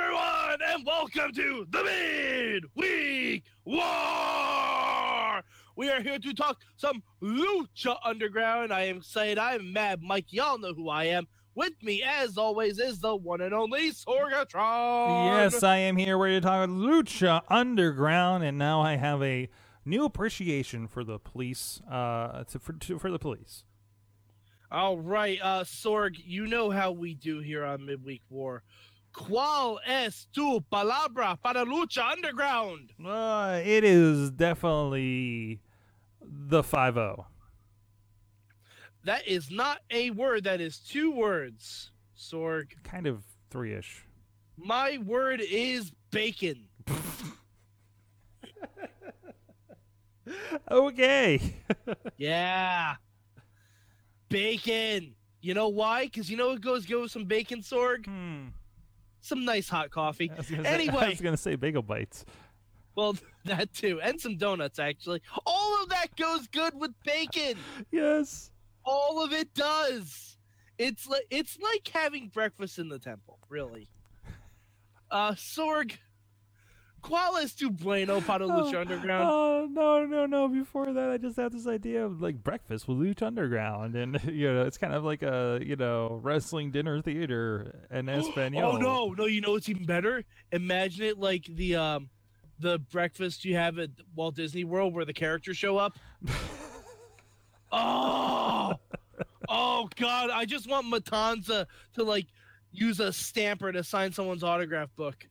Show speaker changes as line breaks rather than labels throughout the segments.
everyone, and welcome to the Midweek War. We are here to talk some Lucha Underground. I am excited. I'm Mad Mike. Y'all know who I am. With me, as always, is the one and only Sorgatron.
Yes, I am here where you're talking Lucha Underground, and now I have a new appreciation for the police. Uh, to, for, to, for the police.
All right, uh, Sorg, you know how we do here on Midweek War. ¿Cuál es tu palabra para lucha underground?
Uh, it is definitely the 5 0.
That is not a word, that is two words, Sorg.
Kind of three ish.
My word is bacon.
okay.
yeah. Bacon. You know why? Because you know what goes good with some bacon, Sorg?
Hmm.
Some nice hot coffee.
I
Anyway.
I was going to say bagel bites.
Well, that too. And some donuts, actually. All of that goes good with bacon.
Yes.
All of it does. It's like it's like having breakfast in the temple, really. Uh Sorg, ¿Cuál es tu bueno para Lucha
Oh,
Underground?
Oh no no no! Before that, I just had this idea of like breakfast with Lucha Underground, and you know, it's kind of like a you know wrestling dinner theater in Espanol.
Oh no, no, you know what's even better? Imagine it like the um the breakfast you have at Walt Disney World where the characters show up. oh, oh God! I just want Matanza to like use a stamper to sign someone's autograph book,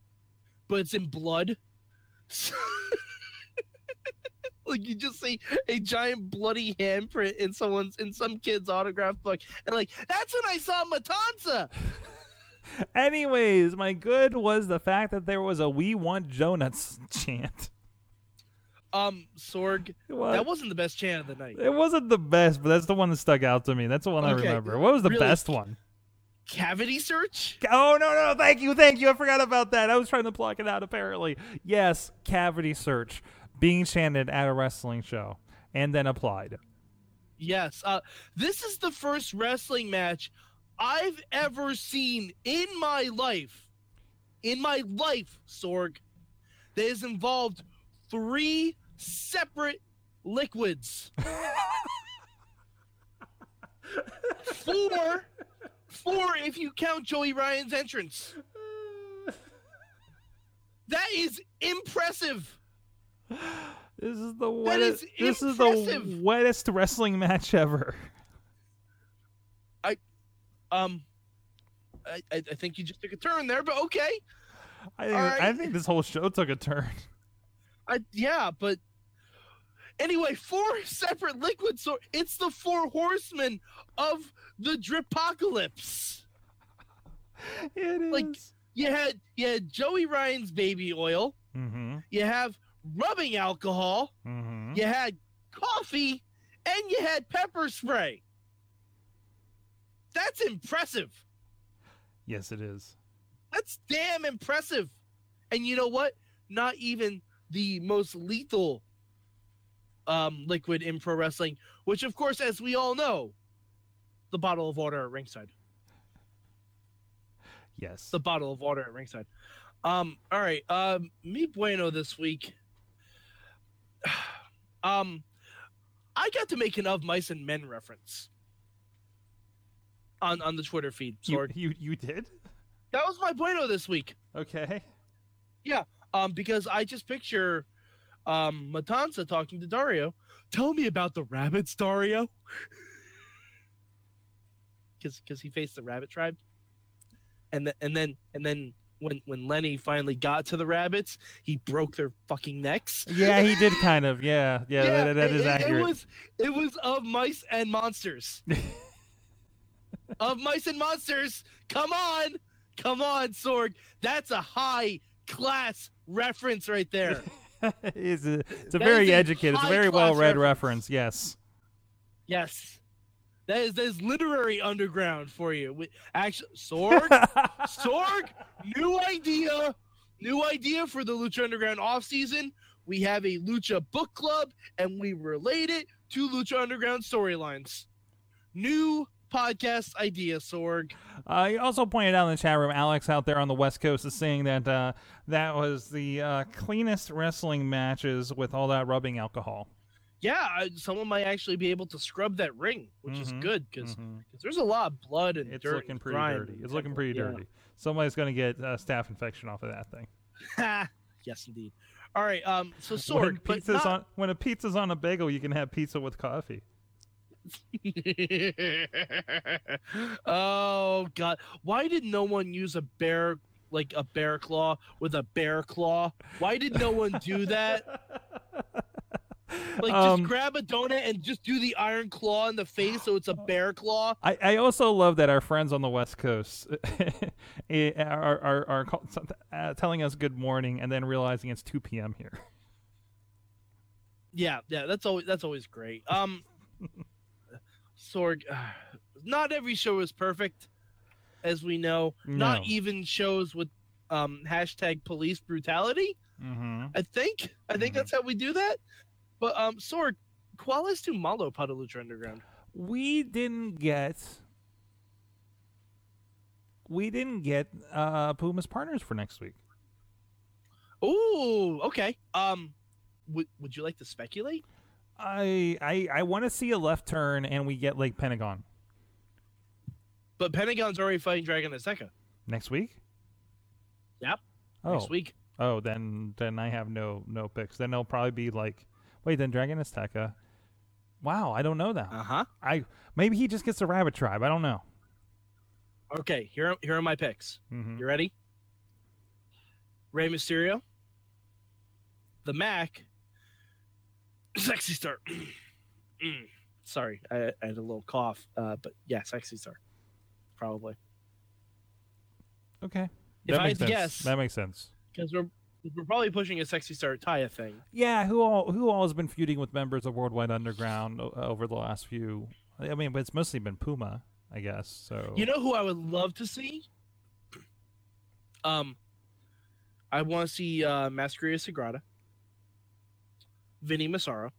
but it's in blood. like you just see a giant bloody handprint in someone's in some kid's autograph book, and like that's when I saw Matanza.
Anyways, my good was the fact that there was a "We Want Donuts" chant.
Um, Sorg,
What?
that wasn't the best chant of the night.
It wasn't the best, but that's the one that stuck out to me. That's the one I remember. What was the
Really?
best one?
Cavity search?
Oh no no! Thank you thank you. I forgot about that. I was trying to block it out. Apparently, yes. Cavity search being chanted at a wrestling show and then applied.
Yes. Uh, this is the first wrestling match I've ever seen in my life, in my life, Sorg, that has involved three separate liquids. four, four if you count Joey Ryan's entrance. That is impressive.
This is the wettest.
is
This is the wettest wrestling match ever.
I, Um, I, I think you just took a turn there, but okay.
I think,
right.
I think this whole show took a turn.
I yeah, but anyway, four separate liquid so it's the four horsemen of the Dripocalypse.
It is.
Like- You had you had Joey Ryan's baby oil,
mm-hmm.
you have rubbing alcohol,
Mm-hmm.
you had coffee, and you had pepper spray. That's impressive.
Yes, it is.
That's damn impressive. And you know what? Not even the most lethal um, liquid in pro wrestling, which, of course, as we all know, the bottle of water at ringside.
Yes.
The bottle of water at ringside. Um, all right. Um, me bueno this week. um, I got to make an of mice and men reference on on the Twitter feed.
you, you you did?
That was my bueno this week.
Okay. Yeah.
Um, because I just picture um, Matanza talking to Dario. Tell me about the rabbits, Dario. Because because he faced the rabbit tribe, and th- and then and then when when Lennie finally got to the rabbits, he broke their fucking necks.
Yeah, he did kind of. Yeah, yeah, that, that
it-
is
it,
accurate.
It was it was of mice and monsters. of mice and monsters. Come on, come on, Sorg. That's a high class reference right there.
it's a, it's a very
a
educated, it's a very well read
reference.
reference. Yes.
Yes. That is that is literary underground for you. We, actually, Sorg, Sorg, new idea, new idea for the Lucha Underground off season. We have a Lucha book club, and we relate it to Lucha Underground storylines. New podcast idea, Sorg.
Uh, also pointed out in the chat room, Alex out there on the West Coast is saying that uh, that was the uh, cleanest wrestling matches with all that rubbing alcohol.
Yeah, I- someone might actually be able to scrub that ring, which is
Mhm,
good because
Mhm.
there's a lot of blood and
It's
dirt.
looking pretty dirty. It's looking pretty
Yeah.
dirty. Somebody's going to get a staph infection off of that thing.
yes, indeed. All right, um, so
when,
Sorg, but
pizza's
not-
on, when a pizza's on a bagel, you can have pizza with coffee.
oh God! Why did no one use a bear like a bear claw with a bear claw? Why did no one do that? Like
Um,
just grab a donut and just do the iron claw in the face so it's a bear claw.
I, I also love that our friends on the West Coast eh, are, are, are call, uh, telling us good morning and then realizing it's 2 p.m. here.
Yeah, yeah, that's always that's always great. Um, Sorg, not every show is perfect, as we know. Not even shows with um hashtag police brutality.
Mm-hmm.
I think I think
Mhm.
that's how we do that. But um, Sorg, ¿cuál es tu malo para Lucha Underground?
We didn't get. We didn't get uh, Puma's partners for next week.
Ooh, okay. Um, would would you like to speculate?
I I, I want to see a left turn and we get like Pentagon
But Pentagon's already fighting Dragon Azteca
next week.
Yep,
Oh,
next week.
oh, then then I have no no picks. Then they'll probably be like, wait, then Dragon Azteca. Wow, I don't know that.
Uh huh.
I maybe he just gets the Rabbit Tribe. I don't know.
Okay, here are- here are my picks.
hmm
You ready? Rey Mysterio, the Mack, Sexy Star. Mm. Sorry, I, I had a little cough, uh, but yeah, Sexy Star, probably
Okay,
If
that
I
makes
had
sense.
guess-
that makes sense.
because we're we're probably pushing a Sexy Star Taya thing.
Yeah, who all who all has been feuding with members of Worldwide Underground o- over the last few? I mean, but it's mostly been Puma, I guess. So
You know who I would love to see? Um, I want to see uh, Mascarita Sagrada, Vinny Massaro,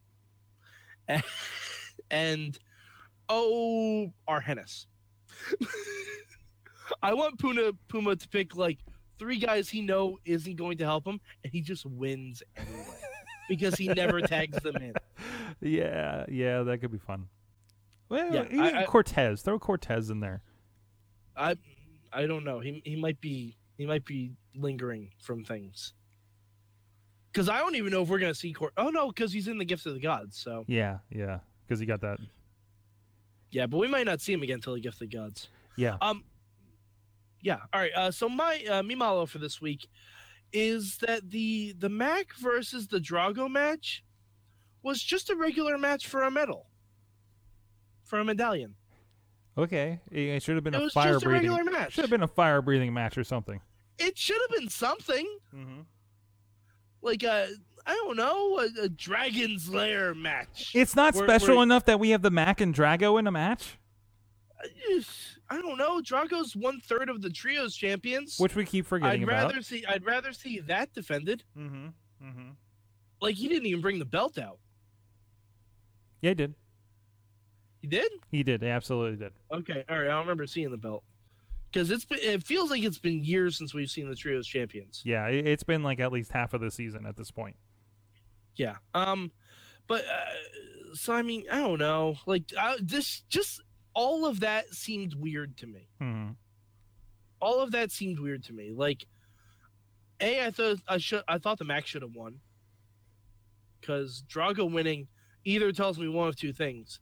and, and oh, Argenis. I want Puna Puma to pick like three guys he know isn't going to help him, and he just wins anyway because he never tags them in.
yeah, yeah, that could be fun. Well,
Yeah,
even
I-
Cortez, throw Cortez in there.
I I don't know. He he might be he might be lingering from things. Because I don't even know if we're gonna see Cor. Oh no, because he's in the Gift of the Gods. So
Yeah, yeah, because he got that.
yeah, but we might not see him again until the Gift of the Gods.
Yeah,
Um, yeah. All right. Uh, so my uh, Mimalo for this week is that the the Mack versus the Drago match was just a regular match for a medal, for a medallion.
okay. It, should have been
It
a fire
just a
breathing.
match.
Should have been a fire breathing match or something.
It should have been something.
Mm-hmm.
Like a I don't know a, a Dragon's Lair match.
It's not
We're-
special
we're-
enough that we have the Mack and Drago in a match,
I don't know. Drago's one third of the trios champions.
which we keep forgetting
I'd
about.
rather see. I'd rather see that defended.
Mm-hmm. Mm-hmm.
Like he didn't even bring the belt out.
Yeah, he did.
He did.
He did. He absolutely did.
Okay. All right. I remember seeing the belt because it's been. It feels like it's been years since we've seen the trios champions.
Yeah, it, it's been like at least half of the season at this point.
Yeah. Um. But uh, so I mean I don't know. Like I, this just all of that seemed weird to me.
Mm-hmm.
all of that seemed weird to me. Like, a I thought I should I thought the Mack should have won because Drago winning either tells me one of two things: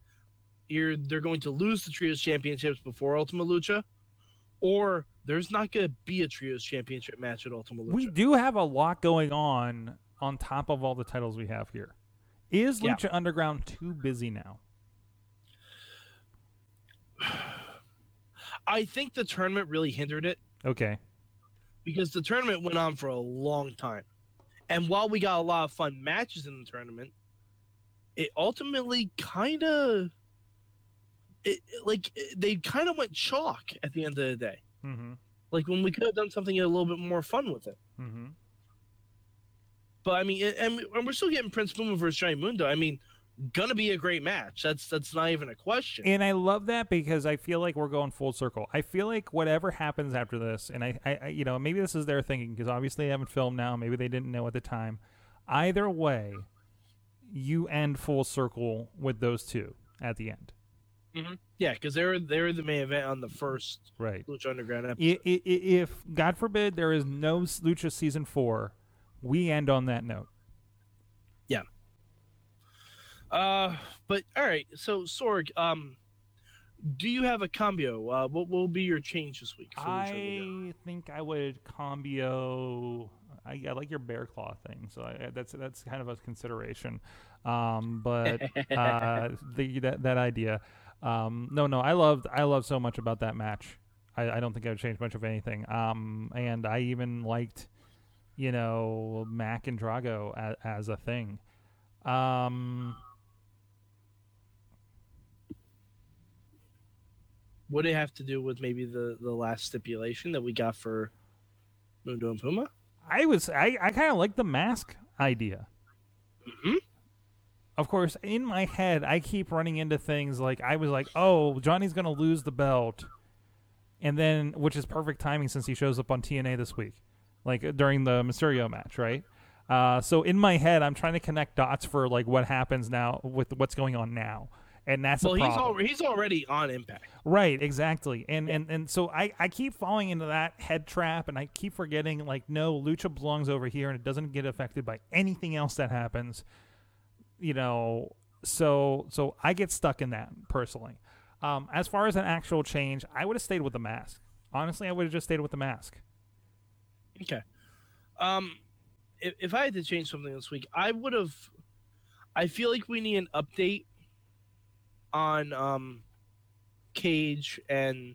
either they're going to lose the trios championships before Ultima Lucha, or there's not going to be a trios championship match at Ultima Lucha.
We do have a lot going on on top of all the titles we have here. Is
Yeah.
Lucha Underground too busy now?
I think the tournament really hindered it
Okay.
because the tournament went on for a long time. And while we got a lot of fun matches in the tournament, it ultimately kind of it like they kind of went chalk at the end of the day.
Mm-hmm.
Like when we could have done something a little bit more fun with it.
Mm-hmm.
But I mean, and, and we're still getting Prince Puma versus Johnny Mundo. I mean, gonna be a great match. That's that's not even a question.
And I love that because I feel like we're going full circle. I feel like whatever happens after this, and I, I, I you know, maybe this is their thinking because obviously they haven't filmed now. Maybe they didn't know at the time. Either way, you end full circle with those two at the end.
Mm-hmm. Yeah, because they're they're the main event on the first
right
Lucha Underground episode.
I, I, if God forbid there is no Lucha season four, we end on that note.
Yeah. Uh, but all right. So Sorg, um, do you have a cambio? Uh, what will be your change this week?
I think I would cambio. I, I, like your bear claw thing, so I, that's that's kind of a consideration. Um, but uh, the that that idea. Um, no, no, I loved I loved so much about that match. I, I don't think I would change much of anything. Um, and I even liked, you know, Mack and Drago as, as a thing. Um,
would it have to do with maybe the the last stipulation that we got for Mundo and Puma?
I was I, I kind of like the mask idea.
Mm-hmm
of course, in my head, I keep running into things like I was like, "Oh, Johnny's gonna lose the belt," and then which is perfect timing since he shows up on TNA this week, like during the Mysterio match, right? Uh, so in my head, I'm trying to connect dots for like what happens now with what's going on now, and that's
well, he's already he's already on Impact,
right? Exactly, and and and so I I keep falling into that head trap, and I keep forgetting like no, Lucha belongs over here, and it doesn't get affected by anything else that happens you know, so so I get stuck in that personally. Um, as far as an actual change, I would have stayed with the mask. Honestly, I would have just stayed with the mask.
Okay. Um, if, if I had to change something this week, I would have. I feel like we need an update on um, Cage and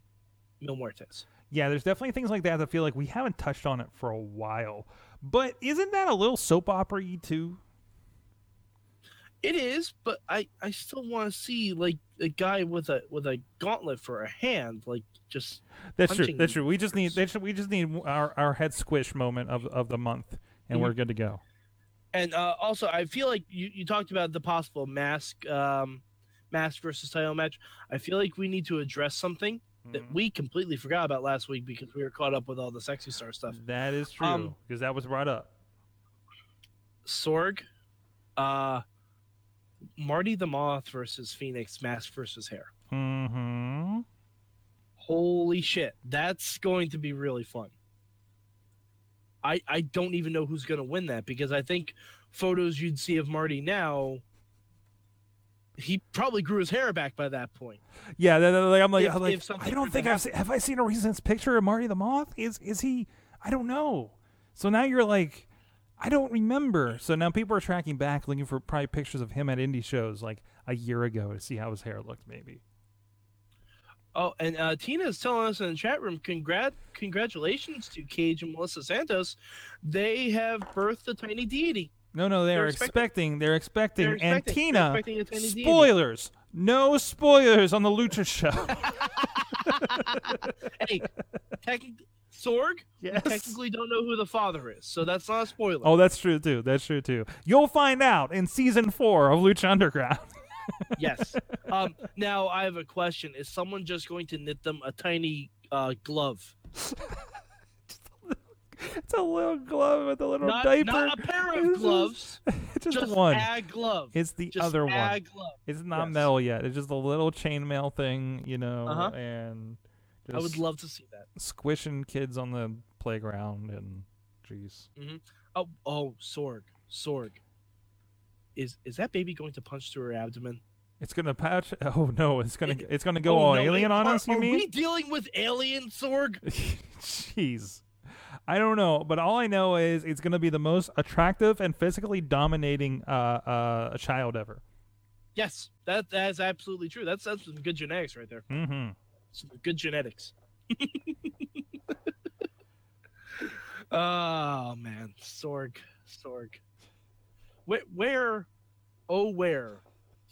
Mil Muertes.
Yeah, there's definitely things like that that feel like we haven't touched on it for a while. But isn't that a little soap opera too?
It is, but I I still want to see like a guy with a with a gauntlet for a hand, like just.
That's true. That's true. We just need that's, we just need our our head squish moment of of the month, and mm-hmm. we're good to go.
And uh, also, I feel like you, you talked about the possible mask um, mask versus title match. I feel like we need to address something mm-hmm. that we completely forgot about last week because we were caught up with all the sexy star stuff.
That is true because um, that was brought up.
Sorg, uh, Marty the Moth versus Fenix, mask versus hair.
Mm-hmm.
Holy shit, that's going to be really fun. I I don't even know who's going to win that because I think photos you'd see of Marty now, he probably grew his hair back by that point.
Yeah, like, I'm like, if, I'm like I don't think I've seen, have I seen a recent picture of Marty the Moth? Is is he? I don't know. So now you're like, I don't remember. So now people are tracking back, looking for probably pictures of him at indie shows like a year ago to see how his hair looked, maybe.
Oh, and uh, Tina is telling us in the chat room, congrat congratulations to Cage and Melissa Santos. They have birthed a tiny deity.
No, no, they're, they're expecting, expecting, They're expecting. They're expecting. And Tina, expecting spoilers. Deity. No spoilers on the Lucha show.
hey, technically, Sorg, yes. technically don't know who the father is, so that's not a spoiler.
Oh, that's true too. That's true too. You'll find out in season four of Lucha Underground.
yes. Um, now I have a question: Is someone just going to knit them a tiny uh, glove?
it's a little glove with a little
not,
diaper.
Not a pair of gloves.
just,
just
one.
A glove.
It's the
just
other one.
Glove.
It's not
yes.
metal yet. It's just a little chainmail thing, you know,
uh-huh.
and
I would love to see that.
Squishing kids on the playground and jeez.
Mm-hmm. Oh, oh, Sorg, Sorg. Is is that baby going to punch through her abdomen?
It's gonna patch. Oh no! It's gonna it's gonna go oh, all no, alien on
are,
us. You
are
mean?
Are we dealing with alien Sorg?
Jeez, I don't know, but all I know is it's gonna be the most attractive and physically dominating uh, uh, child ever.
Yes, that that's absolutely true. That's that's some good genetics right there.
Mm-hmm.
Some good genetics. oh man, Sorg, Sorg. Where, where, oh where,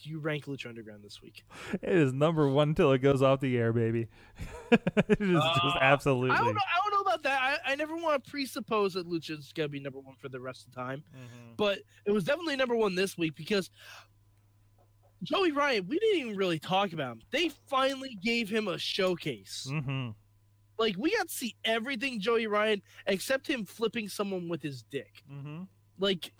do you rank Lucha Underground this week?
It is number one till it goes off the air, baby. it is uh, just absolutely. I
don't know. I don't know about that. I, I never want to presuppose that Lucha is gonna be number one for the rest of the time,
mm-hmm.
but it was definitely number one this week because Joey Ryan, we didn't even really talk about him. They finally gave him a showcase.
Mm-hmm.
Like we got to see everything Joey Ryan except him flipping someone with his dick.
Mm-hmm.
Like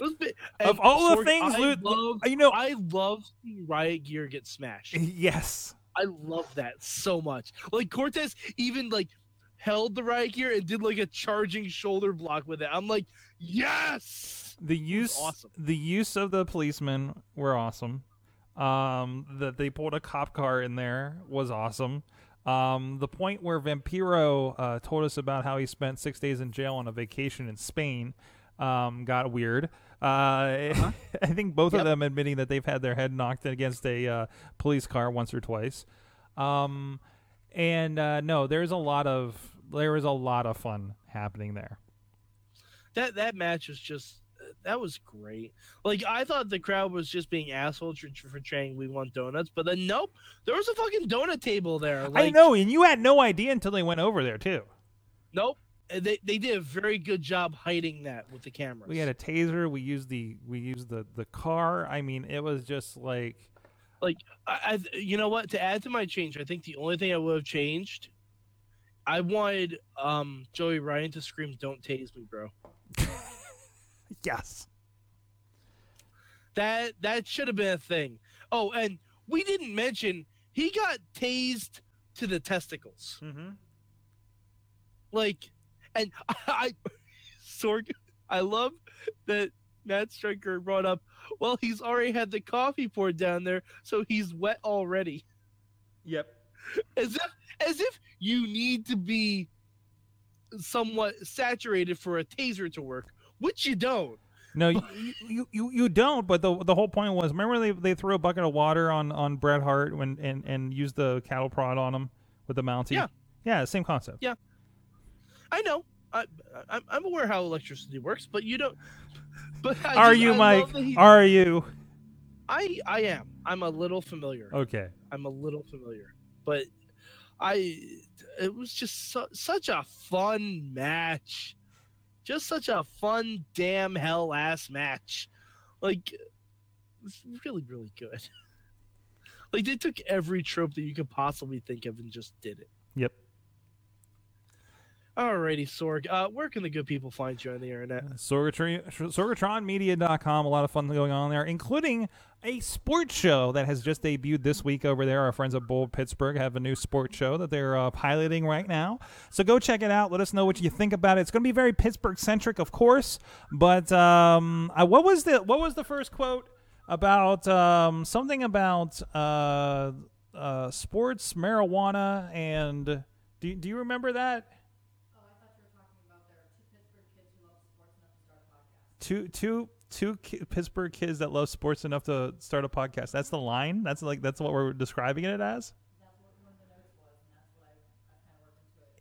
it bit,
Of all the things,
I
Lu-
love,
you know,
I love seeing Riot Gear get smashed.
yes,
I love that so much. Like Cortez even like held the Riot Gear and did like a charging shoulder block with it. I'm like, yes.
The use
awesome.
the use of the policemen were awesome. Um, that they pulled a cop car in there was awesome. Um, the point where Vampiro uh, told us about how he spent six days in jail on a vacation in Spain um, got weird. Uh, I think both of them admitting that they've had their head knocked against a uh, police car once or twice. Um, and uh, no, there's a lot of there is a lot of fun happening there.
That that match was just that was great. Like I thought the crowd was just being assholes for, for saying we want donuts, but then nope, there was a fucking donut table there. Like,
I know, and you had no idea until they went over there too.
Nope. They they did a very good job hiding that with the cameras.
We had a taser. We used the we used the the car. I mean, it was just like
like I, I you know what to add to my change. I think the only thing I would have changed, I wanted um Joey Ryan to scream, "Don't tase me, bro."
yes,
That that should have been a thing. Oh, and we didn't mention he got tased to the testicles.
mm-hmm.
Like, and I, I Sorg, I love that Matt Striker brought up. Well, he's already had the coffee poured down there, so he's wet already.
Yep.
As if, as if you need to be somewhat saturated for a taser to work, which you don't.
No, you, you you don't. But the the whole point was, remember they they threw a bucket of water on on Bret Hart when and and used the cattle prod on him with the Mountie.
Yeah.
yeah, same concept.
Yeah. I know. I, I I'm aware how electricity works, but you don't. But I
Are
just-
you,
I
Mike?
he-
Are you
I I am. I'm a little familiar.
okay?
I'm a little familiar, but I it was just su- such a fun match, just such a fun damn hell ass match, like it was really really good. like they took every trope that you could possibly think of and just did it.
Yep.
Alrighty, Sorg. Uh, where can the good people find you on the internet?
Sorgatron, SorgatronMedia.com. A lot of fun going on there, including a sports show that has just debuted this week over there. Our friends at Bold Pittsburgh have a new sports show that they're uh, piloting right now. So go check it out. Let us know what you think about it. It's going to be very Pittsburgh centric, of course. But um, I, what was the what was the first quote about um, something about uh, uh, sports, marijuana, and do, do you remember that? Two two two ki- Pittsburgh kids that love sports enough to start a podcast. That's the line. That's like that's what we're describing it as.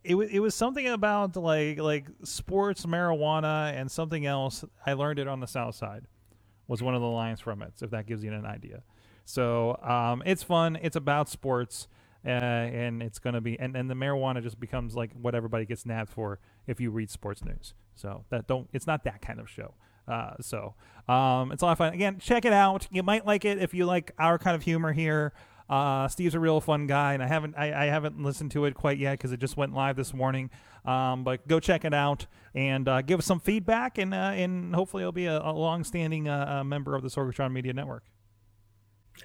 It was it was something about like like sports, marijuana, and something else. I learned it on the South Side. Was one of the lines from it. So if that gives you an idea. So um, it's fun. It's about sports. Uh, and it's gonna be and, and the marijuana just becomes like what everybody gets nabbed for if you read sports news. So that don't it's not that kind of show. Uh, so um, it's a lot of fun. Again, check it out. You might like it if you like our kind of humor here. Uh, Steve's a real fun guy, and I haven't I, I haven't listened to it quite yet because it just went live this morning. Um, but go check it out and uh, give us some feedback, and uh, and hopefully it'll be a, a long-standing uh, uh, member of the Sorgatron Media Network.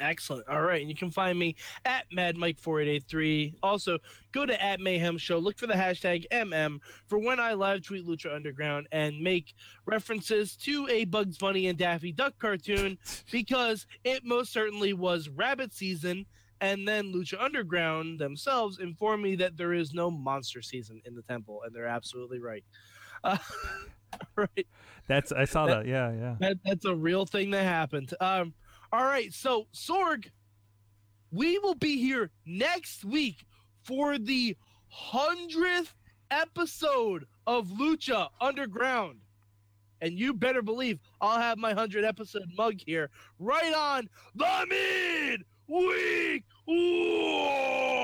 Excellent. All right. And you can find me at MadMike4883. Also, go to at Mayhem Show. Look for the hashtag MM for when I live tweet Lucha Underground and make references to a Bugs Bunny and Daffy Duck cartoon because it most certainly was rabbit season. And then Lucha Underground themselves inform me that there is no monster season in the temple. And they're absolutely right. Uh, right.
That's I saw that. Yeah, yeah.
That, that's a real thing that happened. Um, all right, so Sorg, we will be here next week for the hundredth episode of Lucha Underground, and you better believe I'll have my hundred episode mug here right on the mid week war.